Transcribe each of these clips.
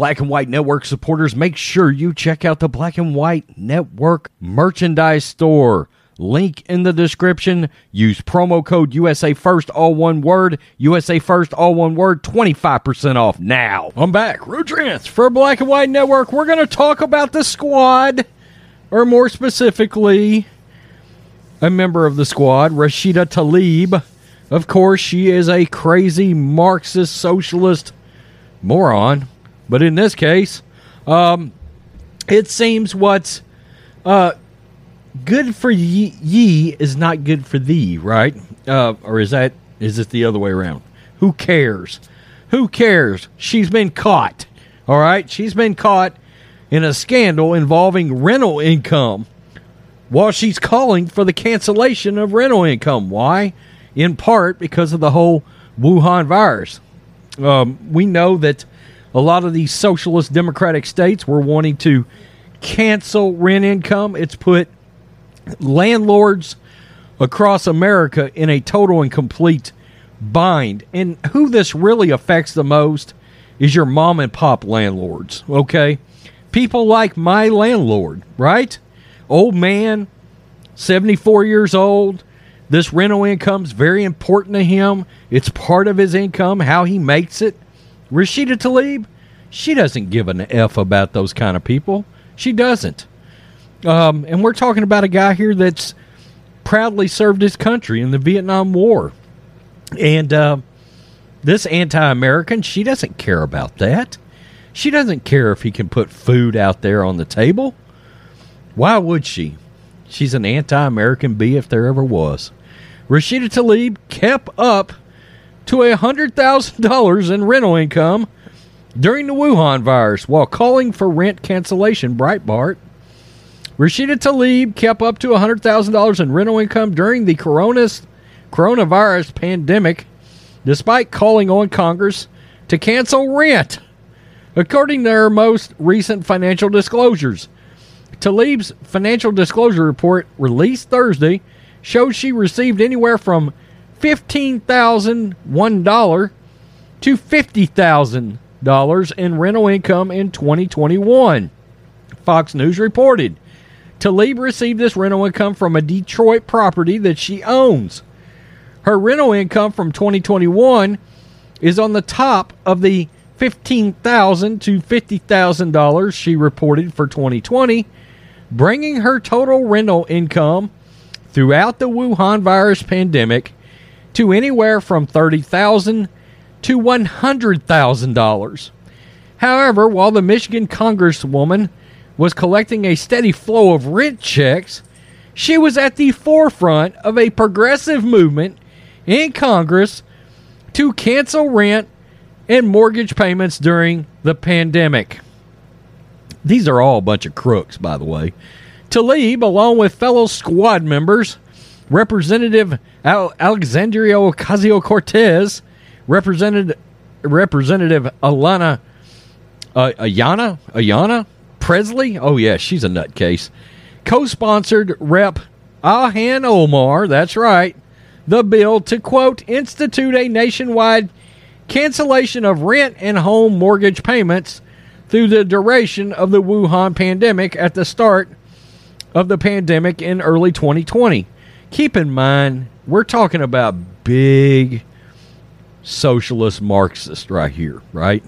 Black and White Network supporters, make sure you check out the Black and White Network merchandise store. Link in the description. Use promo code USA First, all one word. USA First, all one word. 25% off now. I'm back. Rudrance for Black and White Network. We're going to talk about the squad, or more specifically, a member of the squad, Rashida Tlaib. Of course, she is a crazy Marxist socialist moron. But in this case, um, it seems what's uh, good for ye, ye is not good for thee, right? Uh, or is that is it the other way around? Who cares? Who cares? She's been caught. All right, she's been caught in a scandal involving rental income while she's calling for the cancellation of rental income. Why? In part because of the whole Wuhan virus. Um, we know that a lot of these socialist democratic states were wanting to cancel rent income. It's put landlords across America in a total and complete bind. And who this really affects the most is your mom and pop landlords, okay? People like my landlord, right? Old man, 74 years old. This rental income's very important to him. It's part of his income, how he makes it. Rashida Tlaib, she doesn't give an F about those kind of people. She doesn't. Um, and we're talking about a guy here that's proudly served his country in the Vietnam War. And uh, this anti American, she doesn't care about that. She doesn't care if he can put food out there on the table. Why would she? She's an anti American bee if there ever was. Rashida Tlaib kept up to a $100,000 in rental income during the Wuhan virus while calling for rent cancellation. Breitbart. Rashida Tlaib kept up to a $100,000 in rental income during the coronavirus pandemic, despite calling on Congress to cancel rent. According to her most recent financial disclosures, Tlaib's financial disclosure report released Thursday shows she received anywhere from $15,001 to $50,000 in rental income in 2021. Fox News reported Tlaib received this rental income from a Detroit property that she owns. Her rental income from 2021 is on the top of the $15,000 to $50,000 she reported for 2020, bringing her total rental income throughout the Wuhan virus pandemic to anywhere from 30,000 to $100,000. However, while the Michigan Congresswoman was collecting a steady flow of rent checks, she was at the forefront of a progressive movement in Congress to cancel rent and mortgage payments during the pandemic. These are all a bunch of crooks, by the way. Tlaib, along with fellow squad members, Representative Al- Alexandria Ocasio Cortez, Representative Representative Alana uh, Ayanna Ayanna Pressley. Oh yeah, she's a nutcase. Co-sponsored Rep. Ilhan Omar. That's right. The bill to quote institute a nationwide cancellation of rent and home mortgage payments through the duration of the Wuhan pandemic at the start of the pandemic in early 2020. Keep in mind, we're talking about big socialist Marxist right here, right?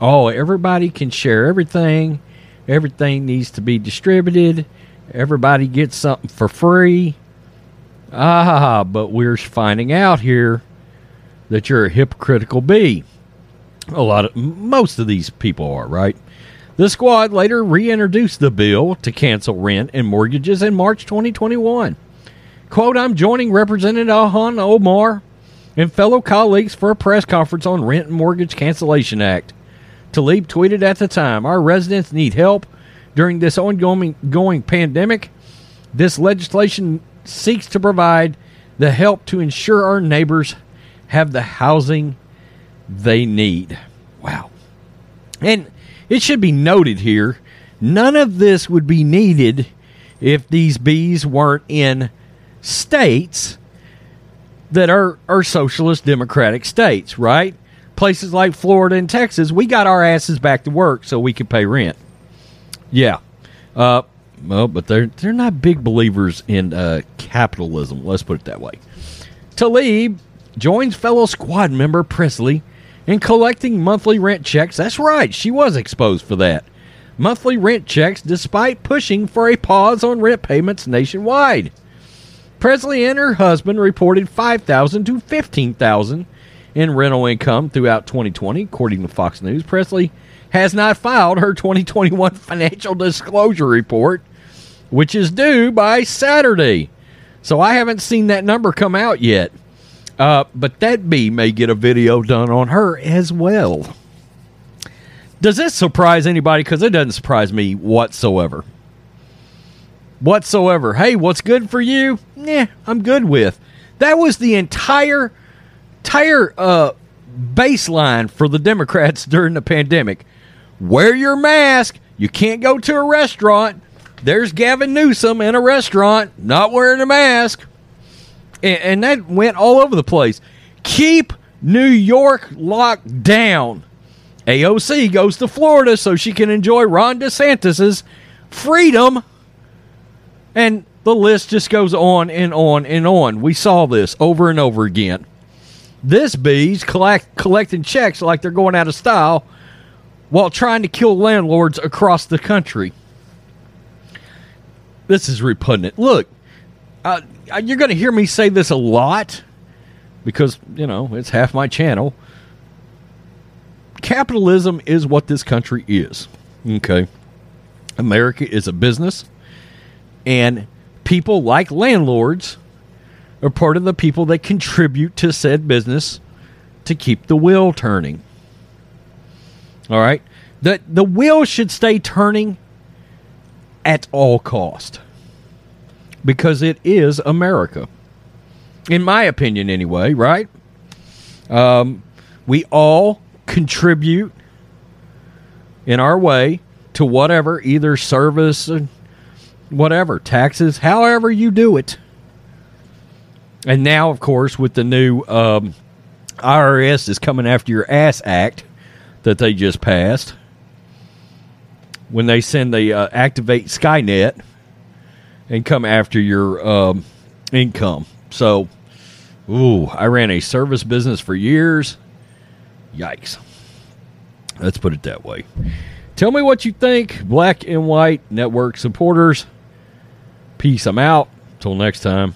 Oh, everybody can share everything. Everything needs to be distributed. Everybody gets something for free. Ah, but we're finding out here that you're a hypocritical bee. A lot of most of these people are, right? The squad later reintroduced the bill to cancel rent and mortgages in March 2021. Quote, I'm joining Representative Ilhan Omar and fellow colleagues for a press conference on Rent and Mortgage Cancellation Act. Tlaib tweeted at the time, Our residents need help during this ongoing going pandemic. This legislation seeks to provide the help to ensure our neighbors have the housing they need. Wow. And it should be noted here none of this would be needed if these bees weren't in states that are, are socialist democratic states, right? Places like Florida and Texas, we got our asses back to work so we could pay rent. Yeah. Uh, well, but they're they're not big believers in uh, capitalism. Let's put it that way. Tlaib joins fellow squad member Pressley in collecting monthly rent checks. That's right, she was exposed for that. Monthly rent checks, despite pushing for a pause on rent payments nationwide. Pressley and her husband reported 5000 to 15000 in rental income throughout 2020, according to Fox News. Pressley has not filed her 2021 financial disclosure report, which is due by Saturday. So I haven't seen that number come out yet. Uh, but that bee may get a video done on her as well. Does this surprise anybody? Because it doesn't surprise me whatsoever. Whatsoever. Hey, what's good for you? Yeah, I'm good with. That was the entire, entire uh, baseline for the Democrats during the pandemic. Wear your mask. You can't go to a restaurant. There's Gavin Newsom in a restaurant not wearing a mask. And, and that went all over the place. Keep New York locked down. AOC goes to Florida so she can enjoy Ron DeSantis's freedom. And the list just goes on and on and on. We saw this over and over again. This bee's collect, collecting checks like they're going out of style while trying to kill landlords across the country. This is repugnant. Look, uh, you're going to hear me say this a lot because, you know, it's half my channel. Capitalism is what this country is. Okay. America is a business, and people like landlords are part of the people that contribute to said business to keep the wheel turning. All right? The the wheel should stay turning at all cost because it is America. In my opinion anyway, right? Um, we all contribute in our way to whatever, either service, whatever, taxes, however you do it. And now, of course, with the new um, IRS is coming after your ass act that they just passed, when they send the uh, activate Skynet and come after your um, income. So, ooh, I ran a service business for years. Yikes. Let's put it that way. Tell me what you think, Black and White Network supporters. Peace. I'm out. Till next time.